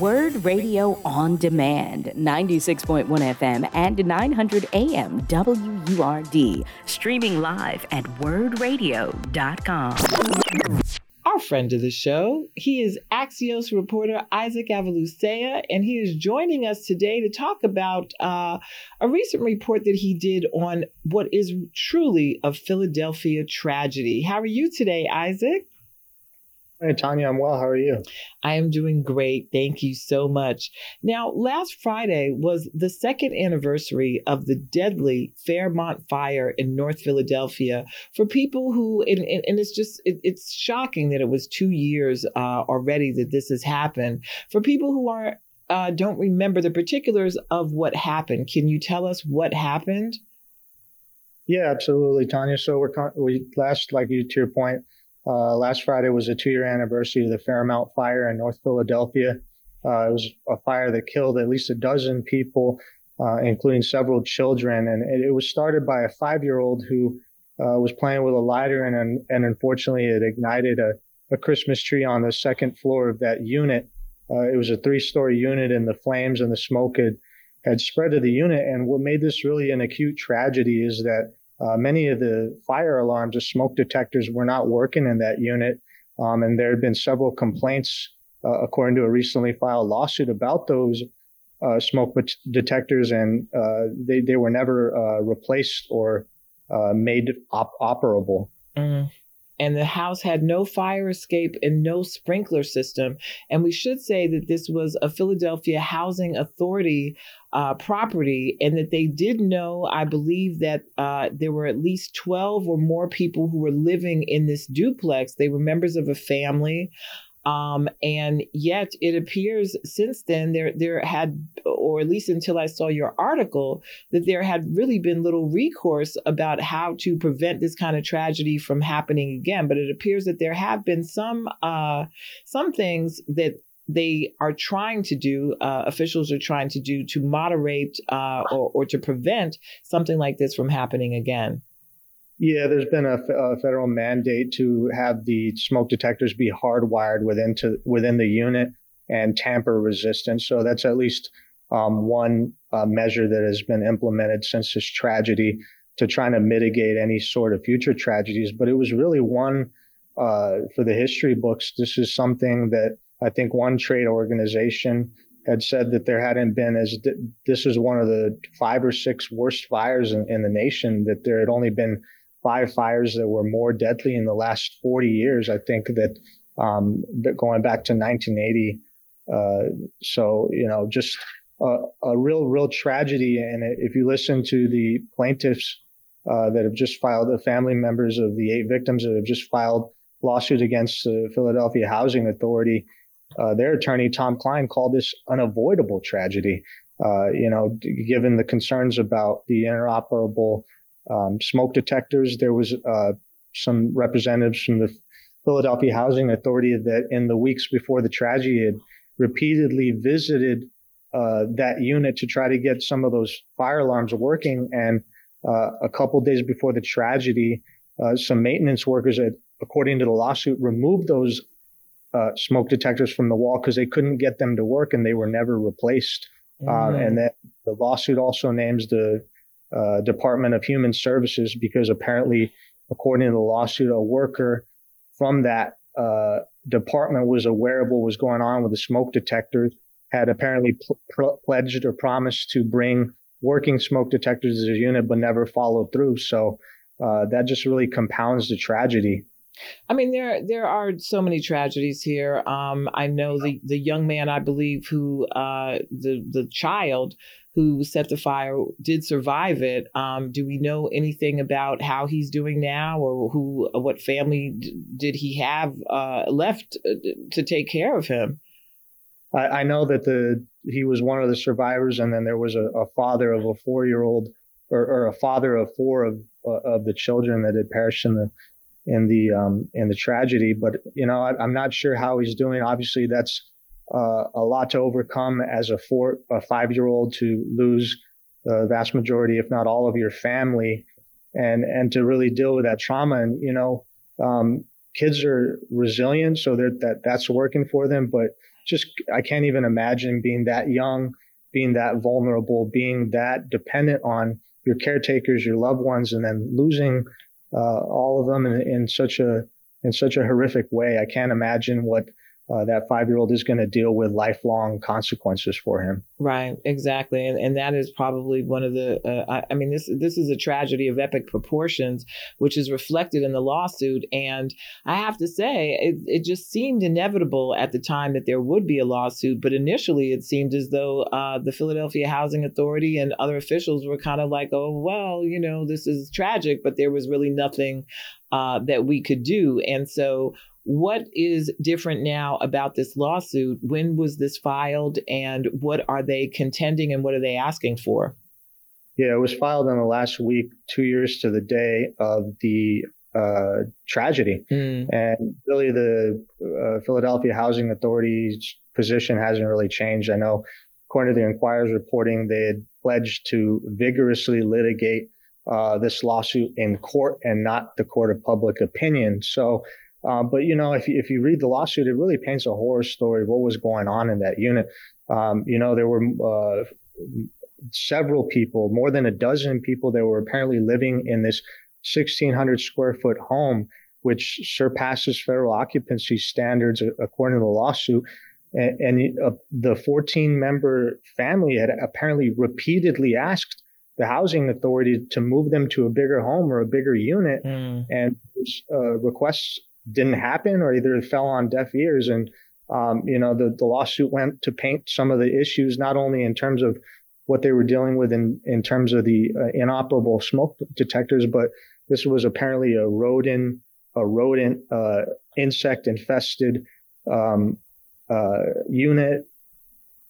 Word Radio on Demand, 96.1 FM and 900 AM WURD, streaming live at wurdradio.com. Our friend of the show, he is Axios reporter Isaac Avilucea, and he is joining us today to talk about uh, a recent report that he did on what is truly a Philadelphia tragedy. How are you today, Isaac? Hey, Tonya, I'm well. How are you? I am doing great. Thank you so much. Now, last Friday was the second anniversary of the deadly Fairmount fire in North Philadelphia. For people who, and, and it's just, it, it's shocking that it was two years uh, already that this has happened. For people who are, uh, don't remember the particulars of what happened, can you tell us what happened? Yeah, absolutely, Tonya. So we're, we last, like you, to your point, uh, last Friday was a two year anniversary of the Fairmount fire in North Philadelphia. Uh, it was a fire that killed at least a dozen people, uh, including several children. And it, it, was started by a five year old who uh, was playing with a lighter, and, and unfortunately, it ignited a, a Christmas tree on the second floor of that unit. Uh, it was a three story unit, and the flames and the smoke had, had spread to the unit. And what made this really an acute tragedy is that uh, many of the fire alarms or smoke detectors were not working in that unit. Um, and there had been several complaints, uh, according to a recently filed lawsuit about those uh, smoke detectors, and uh, they, they were never uh, replaced or uh, made op- operable. Mm and the house had no fire escape and no sprinkler system. And we should say that this was a Philadelphia Housing Authority uh, property, and that they did know, I believe, that uh, there were at least 12 or more people who were living in this duplex. They were members of a family. Um, and yet it appears since then there there had, or at least until I saw your article, that there had really been little recourse about how to prevent this kind of tragedy from happening again. But it appears that there have been some uh, some things that they are trying to do, uh, officials are trying to do to moderate uh, or, or to prevent something like this from happening again. Yeah, there's been a, federal mandate to have the smoke detectors be hardwired within to, within the unit and tamper resistant. So that's at least um, one uh, measure that has been implemented since this tragedy to try to mitigate any sort of future tragedies. But it was really one uh, for the history books. This is something that I think one trade organization had said that there hadn't been as this is one of the five or six worst fires in, in the nation. That there had only been fires that were more deadly in the last 40 years. I think that, um, going back to 1980. Uh, so, you know, just a, a, real, real tragedy. And if you listen to the plaintiffs uh, that have just filed, the family members of the eight victims that have just filed lawsuit against the Philadelphia Housing Authority, uh, their attorney, Tom Klein, called this unavoidable tragedy. Uh, you know, given the concerns about the interoperable um, smoke detectors. There was uh, some representatives from the Philadelphia Housing Authority that in the weeks before the tragedy had repeatedly visited uh, that unit to try to get some of those fire alarms working. And uh, a couple days before the tragedy, uh, some maintenance workers, had, according to the lawsuit, removed those uh, smoke detectors from the wall because they couldn't get them to work and they were never replaced. Mm-hmm. and that the lawsuit also names the uh, Department of Human Services because apparently, according to the lawsuit, a worker from that uh, department was aware of what was going on with the smoke detectors, had apparently pl- pledged or promised to bring working smoke detectors to the unit, but never followed through. So uh, that just really compounds the tragedy. I mean, there there are so many tragedies here. Um, I know the the young man, I believe, who uh, the the child who set the fire did survive it. Um, do we know anything about how he's doing now, or who, what family d- did he have uh, left uh, to take care of him? I, I, know that the he was one of the survivors, and then there was a, a father of a four year old, or, or, a father of four of uh, of the children that had perished in the in the um, in the tragedy. But you know, I, I'm not sure how he's doing. Obviously, that's uh, a lot to overcome as a four, a five year old to lose the vast majority, if not all of your family and, and to really deal with that trauma. And, you know, um, kids are resilient, so that that that's working for them. But just I can't even imagine being that young, being that vulnerable, being that dependent on your caretakers, your loved ones, and then losing Uh, all of them in, in such a in such a horrific way. I can't imagine what uh, that five year old is going to deal with lifelong consequences for him. Right, exactly, and and that is probably one of the. Uh, I, I, mean, this this is a tragedy of epic proportions, which is reflected in the lawsuit. And I have to say, it it just seemed inevitable at the time that there would be a lawsuit. But initially, it seemed as though uh, the Philadelphia Housing Authority and other officials were kind of like, "Oh, well, you know, this is tragic," but there was really nothing uh, that we could do. And so what is different now about this lawsuit? When was this filed and what are they contending and what are they asking for? Yeah, it was filed in the last week, two years to the day of the uh, tragedy. Mm. And really, the uh, Philadelphia Housing Authority's position hasn't really changed. I know, according to the Enquirer's reporting, they had pledged to vigorously litigate uh, this lawsuit in court and not the court of public opinion. So um, but you know, if you, if you read the lawsuit, it really paints a horror story of what was going on in that unit. Um, you know, there were uh, several people, more than a dozen people that were apparently living in this 1,600 square foot home, which surpasses federal occupancy standards according to the lawsuit. And, and uh, the 14 member family had apparently repeatedly asked the housing authority to move them to a bigger home or a bigger unit. Mm. And uh, requests didn't happen or either it fell on deaf ears. And, um, you know, the, the lawsuit went to paint some of the issues, not only in terms of what they were dealing with in, in terms of the uh, inoperable smoke detectors, but this was apparently a rodent, a rodent, uh, insect infested, um, uh, unit,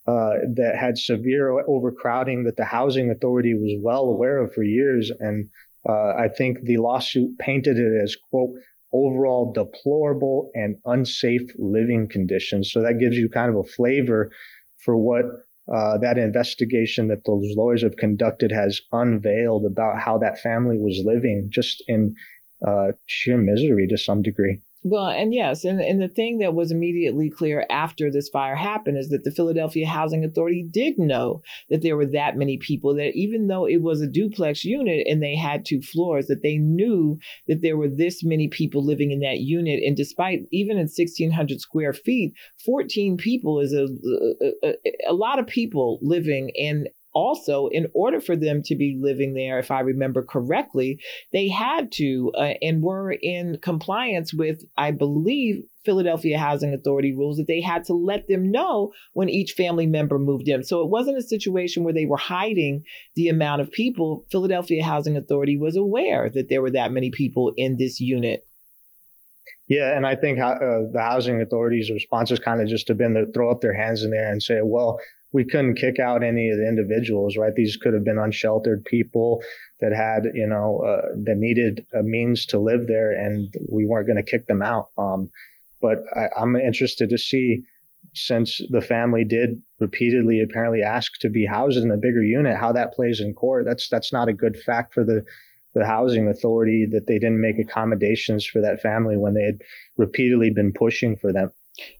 uh, that had severe overcrowding that the housing authority was well aware of for years. And, uh, I think the lawsuit painted it as quote, overall deplorable and unsafe living conditions. So that gives you kind of a flavor for what uh, that investigation that those lawyers have conducted has unveiled about how that family was living just in uh, sheer misery to some degree. Well, and yes, and, and the thing that was immediately clear after this fire happened is that the Philadelphia Housing Authority did know that there were that many people that even though it was a duplex unit and they had two floors, that they knew that there were this many people living in that unit. And despite even in 1600 square feet, 14 people is a, a, a, a lot of people living in also, in order for them to be living there, if I remember correctly, they had to uh, and were in compliance with, I believe, Philadelphia Housing Authority rules that they had to let them know when each family member moved in. So it wasn't a situation where they were hiding the amount of people. Philadelphia Housing Authority was aware that there were that many people in this unit. Yeah, and I think uh, the housing authorities' response has kind of just have been to throw up their hands in there and say, "Well, we couldn't kick out any of the individuals, right? These could have been unsheltered people that had, you know, uh, that needed a means to live there, and we weren't going to kick them out. Um, but I, I'm interested to see, since the family did repeatedly apparently ask to be housed in a bigger unit, how that plays in court. That's that's not a good fact for the the housing authority that they didn't make accommodations for that family when they had repeatedly been pushing for them.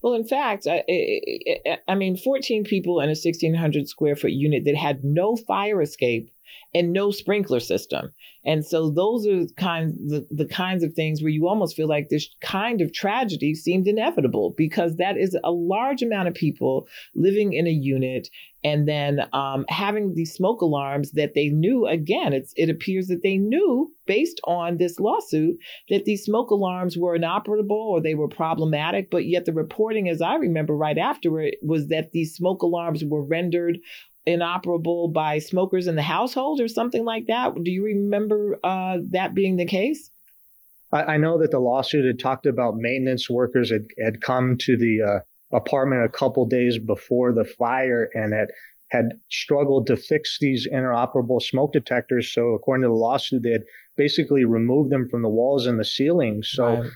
Well, in fact, I, I, I, mean, 14 people in a 1,600 square foot unit that had no fire escape and no sprinkler system. And so those are kinds the, the kinds of things where you almost feel like this kind of tragedy seemed inevitable because that is a large amount of people living in a unit and then um, having these smoke alarms that they knew again it's, it appears that they knew based on this lawsuit that these smoke alarms were inoperable or they were problematic but yet the reporting as i remember right after it was that these smoke alarms were rendered inoperable by smokers in the household or something like that. Do you remember uh, that being the case? I, I, know that the lawsuit had talked about maintenance workers had, had come to the uh, apartment a couple days before the fire and had had struggled to fix these interoperable smoke detectors. So according to the lawsuit, they had basically removed them from the walls and the ceilings. So right.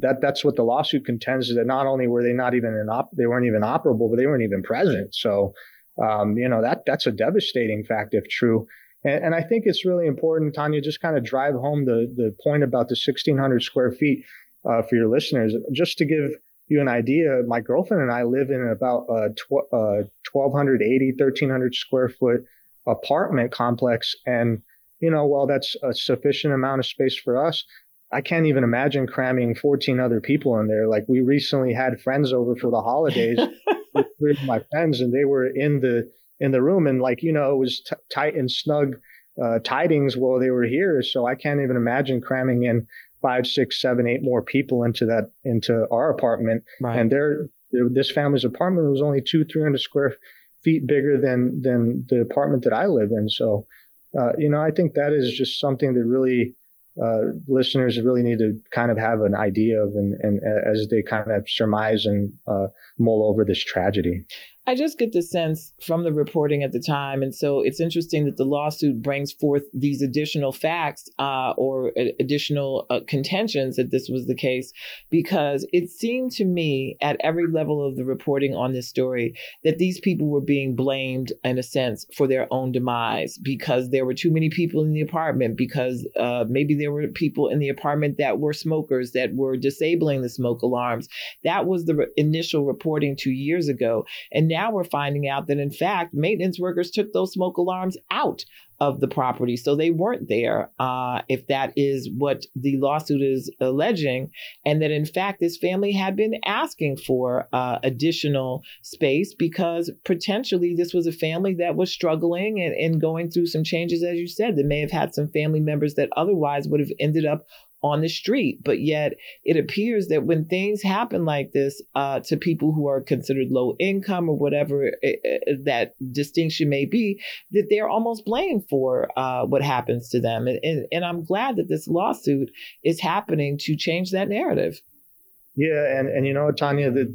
that that's what the lawsuit contends is that not only were they not even in op- they weren't even operable, but they weren't even present. So um, you know, that that's a devastating fact if true. And, and I think it's really important, Tonya, just kind of drive home the, the point about the 1600 square feet. uh, for your listeners. Just to give you an idea, my girlfriend and I live in about a tw- uh, 1,280, 1,300 square foot apartment complex. And, you know, while that's a sufficient amount of space for us, I can't even imagine cramming 14 other people in there. Like we recently had friends over for the holidays with three of my friends and they were in the, in the room and like, you know, it was t- tight and snug, uh, tidings while they were here. So I can't even imagine cramming in five, six, seven, eight more people into that into our apartment. Right. And their this family's apartment was only two, three hundred square feet bigger than than the apartment that I live in. So, uh, you know, I think that is just something that really uh, listeners really need to kind of have an idea of, and, and as they kind of surmise and uh, mull over this tragedy. I just get the sense from the reporting at the time, and so it's interesting that the lawsuit brings forth these additional facts uh, or additional uh, contentions that this was the case, because it seemed to me at every level of the reporting on this story that these people were being blamed in a sense for their own demise because there were too many people in the apartment, because uh, maybe there were people in the apartment that were smokers that were disabling the smoke alarms. That was the re- initial reporting two years ago, and now we're finding out that in fact maintenance workers took those smoke alarms out of the property so they weren't there uh, if that is what the lawsuit is alleging and that in fact this family had been asking for uh, additional space because potentially this was a family that was struggling and, and going through some changes as you said that may have had some family members that otherwise would have ended up on the street. But yet, it appears that when things happen like this uh, to people who are considered low income or whatever uh, that distinction may be, that they're almost blamed for uh, what happens to them. And, and, and I'm glad that this lawsuit is happening to change that narrative. Yeah, and, and you know, Tonya, the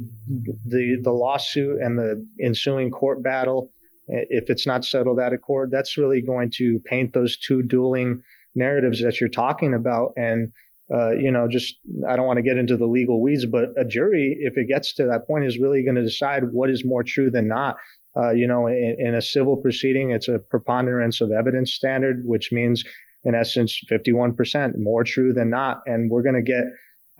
the the lawsuit and the ensuing court battle, if it's not settled out of court, that's really going to paint those two dueling narratives that you're talking about. And, uh, you know, just, I don't want to get into the legal weeds, but a jury, if it gets to that point, is really going to decide what is more true than not. Uh, you know, in, in, a civil proceeding, it's a preponderance of evidence standard, which means, in essence, 51% more true than not. And we're going to get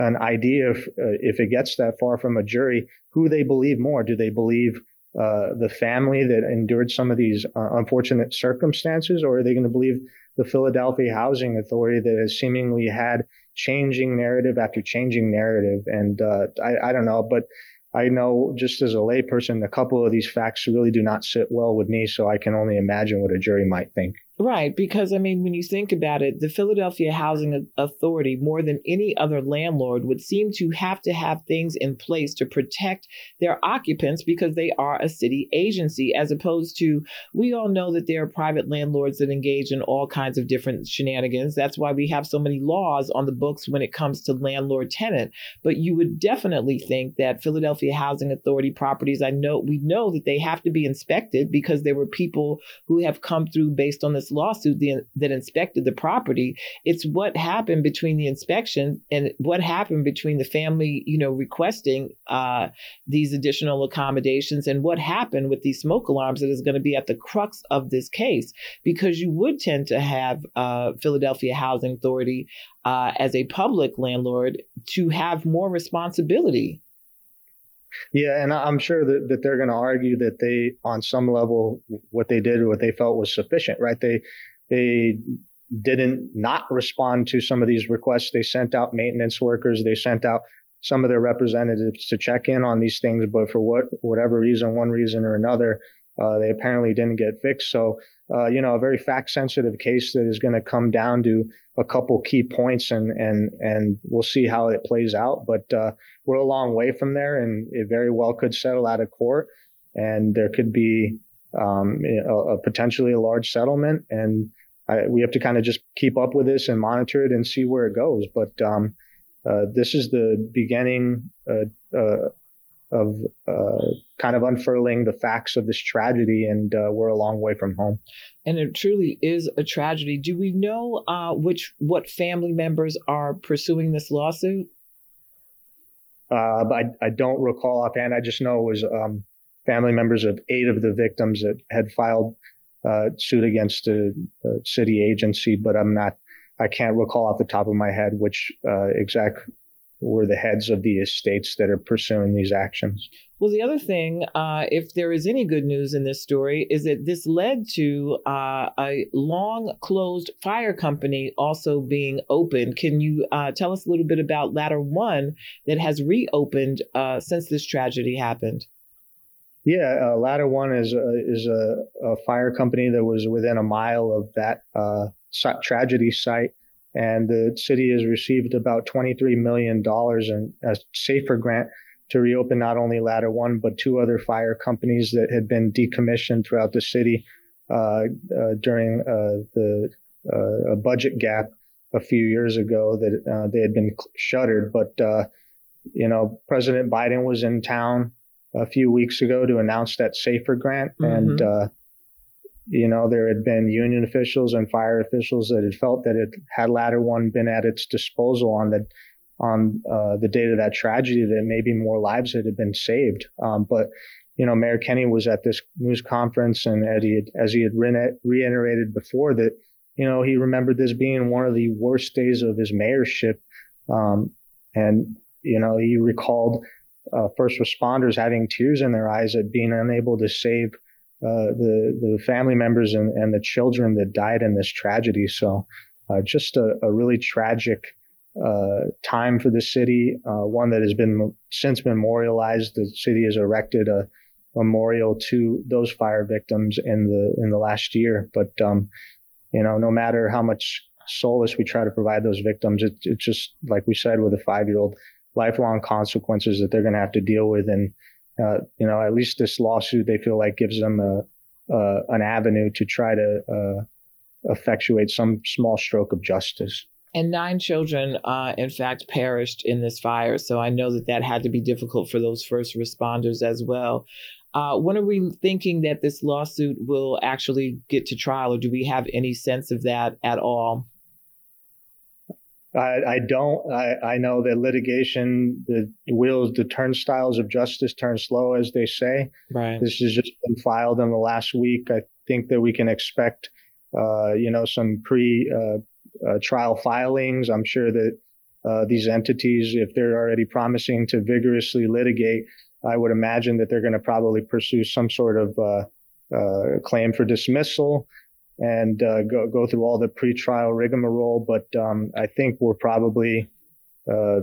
an idea, if, uh, if it gets that far from a jury, who they believe more. Do they believe uh, the family that endured some of these uh, unfortunate circumstances, or are they going to believe the Philadelphia Housing Authority that has seemingly had changing narrative after changing narrative. And uh, I, I don't know, but I know just as a layperson, a couple of these facts really do not sit well with me. So I can only imagine what a jury might think. Right, because I mean, when you think about it, the Philadelphia Housing Authority, more than any other landlord, would seem to have to have things in place to protect their occupants because they are a city agency, as opposed to we all know that there are private landlords that engage in all kinds of different shenanigans. That's why we have so many laws on the books when it comes to landlord tenant. But you would definitely think that Philadelphia Housing Authority properties, I know we know that they have to be inspected because there were people who have come through based on lawsuit the, that inspected the property. It's what happened between the inspection and what happened between the family, you know, requesting uh, these additional accommodations and what happened with these smoke alarms that is going to be at the crux of this case. Because you would tend to have uh, Philadelphia Housing Authority uh, as a public landlord to have more responsibility yeah, and I'm sure that, that they're going to argue that they, on some level, what they did, what they felt was sufficient, right? They they didn't not respond to some of these requests. They sent out maintenance workers. They sent out some of their representatives to check in on these things, but for what whatever reason, one reason or another, uh, they apparently didn't get fixed. So, uh, you know, a very fact sensitive case that is going to come down to a couple key points and, and, and we'll see how it plays out. But, uh, we're a long way from there and it very well could settle out of court and there could be, um, a, a potentially a large settlement. And I, we have to kind of just keep up with this and monitor it and see where it goes. But, um, uh, this is the beginning, uh, uh, of uh, kind of unfurling the facts of this tragedy, and uh, we're a long way from home. And it truly is a tragedy. Do we know uh, which what family members are pursuing this lawsuit? Uh, but I, I, don't recall offhand. I just know it was um, family members of eight of the victims that had filed uh, suit against the, the, city agency, but I'm not. I can't recall off the top of my head which uh, exact were the heads of the estates that are pursuing these actions. Well, the other thing, uh, if there is any good news in this story, is that this led to uh, a long closed fire company also being opened. Can you uh, tell us a little bit about Ladder One that has reopened uh, since this tragedy happened? Yeah, uh, Ladder One is a, is a, a, fire company that was within a mile of that uh, tragedy site and the city has received about $23 million in a SAFER grant to reopen not only Ladder One, but two other fire companies that had been decommissioned throughout the city uh, uh, during uh, the uh, budget gap a few years ago that uh, they had been shuttered. But, uh, you know, President Biden was in town a few weeks ago to announce that SAFER grant. Mm-hmm. And, you know, there had been union officials and fire officials that had felt that it had Ladder One been at its disposal on the on uh, the date of that tragedy, that maybe more lives had been saved. Um, but you know, Mayor Kenney was at this news conference, and Eddie, had, as he had re- reiterated before, that you know he remembered this being one of the worst days of his mayorship, um, and you know he recalled uh, first responders having tears in their eyes at being unable to save uh, the the family members and, and the children that died in this tragedy. So, uh, just a, a, really tragic uh, time for the city. Uh, one that has been since memorialized. The city has erected a memorial to those fire victims in the in the last year. But um, you know, no matter how much solace we try to provide those victims, it, it's just like we said with a five year old, lifelong consequences that they're going to have to deal with and uh, you know, at least this lawsuit they feel like gives them a, uh, an avenue to try to uh, effectuate some small stroke of justice. And nine children, uh, in fact, perished in this fire. So I know that that had to be difficult for those first responders as well. Uh, when are we thinking that this lawsuit will actually get to trial, or do we have any sense of that at all? I, I don't. I, I, know that litigation, the wheels, the turnstiles of justice turn slow, as they say. Right. This has just been filed in the last week. I think that we can expect, uh, you know, some pre-trial uh, uh, filings. I'm sure that uh, these entities, if they're already promising to vigorously litigate, I would imagine that they're going to probably pursue some sort of uh, uh, claim for dismissal and uh, go go through all the pretrial rigmarole. But um, I think we're probably uh,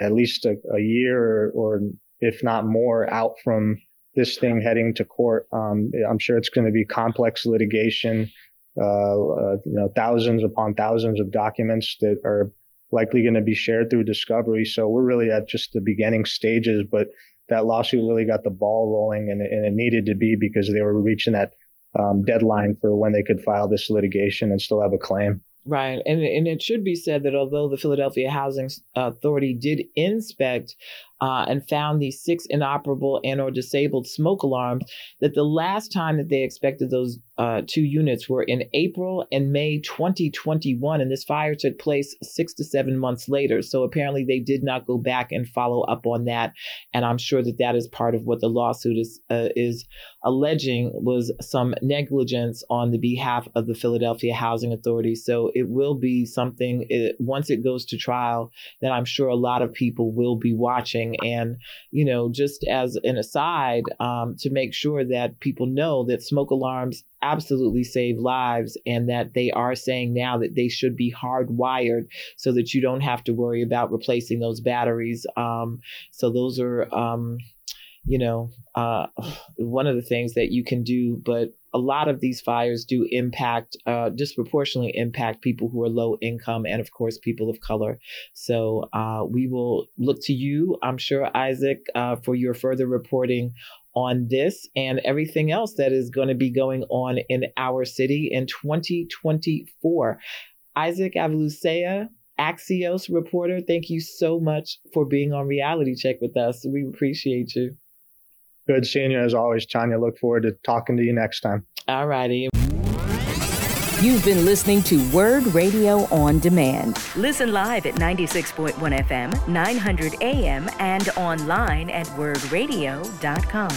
at least a, a year or, or, if not more out from this thing heading to court. Um, I'm sure it's going to be complex litigation. Uh, uh, you know, thousands upon thousands of documents that are likely going to be shared through discovery. So we're really at just the beginning stages, but that lawsuit really got the ball rolling and, and it needed to be because they were reaching that um, deadline for when they could file this litigation and still have a claim. Right. And, and it should be said that although the Philadelphia Housing Authority did inspect uh, and found these six inoperable and or disabled smoke alarms, that the last time that they expected those uh, two units were in April and May 2021, and this fire took place six to seven months later. So apparently they did not go back and follow up on that, and I'm sure that that is part of what the lawsuit is uh, is alleging was some negligence on the behalf of the Philadelphia Housing Authority. So it will be something it, once it goes to trial that I'm sure a lot of people will be watching, and you know, just as an aside, um, to make sure that people know that smoke alarms absolutely save lives and that they are saying now that they should be hardwired so that you don't have to worry about replacing those batteries. Um, so those are, um, you know, uh, one of the things that you can do, but a lot of these fires do impact, uh, disproportionately impact people who are low income and, of course, people of color. So uh, we will look to you, I'm sure, Isaac, uh, for your further reporting on this and everything else that is going to be going on in our city in 2024. Isaac Avilucea, Axios reporter, thank you so much for being on Reality Check with us. We appreciate you. Good seeing you as always, Tonya. Look forward to talking to you next time. All righty. You've been listening to Word Radio on Demand. Listen live at 96.1 FM, 900 AM, and online at wurdradio.com.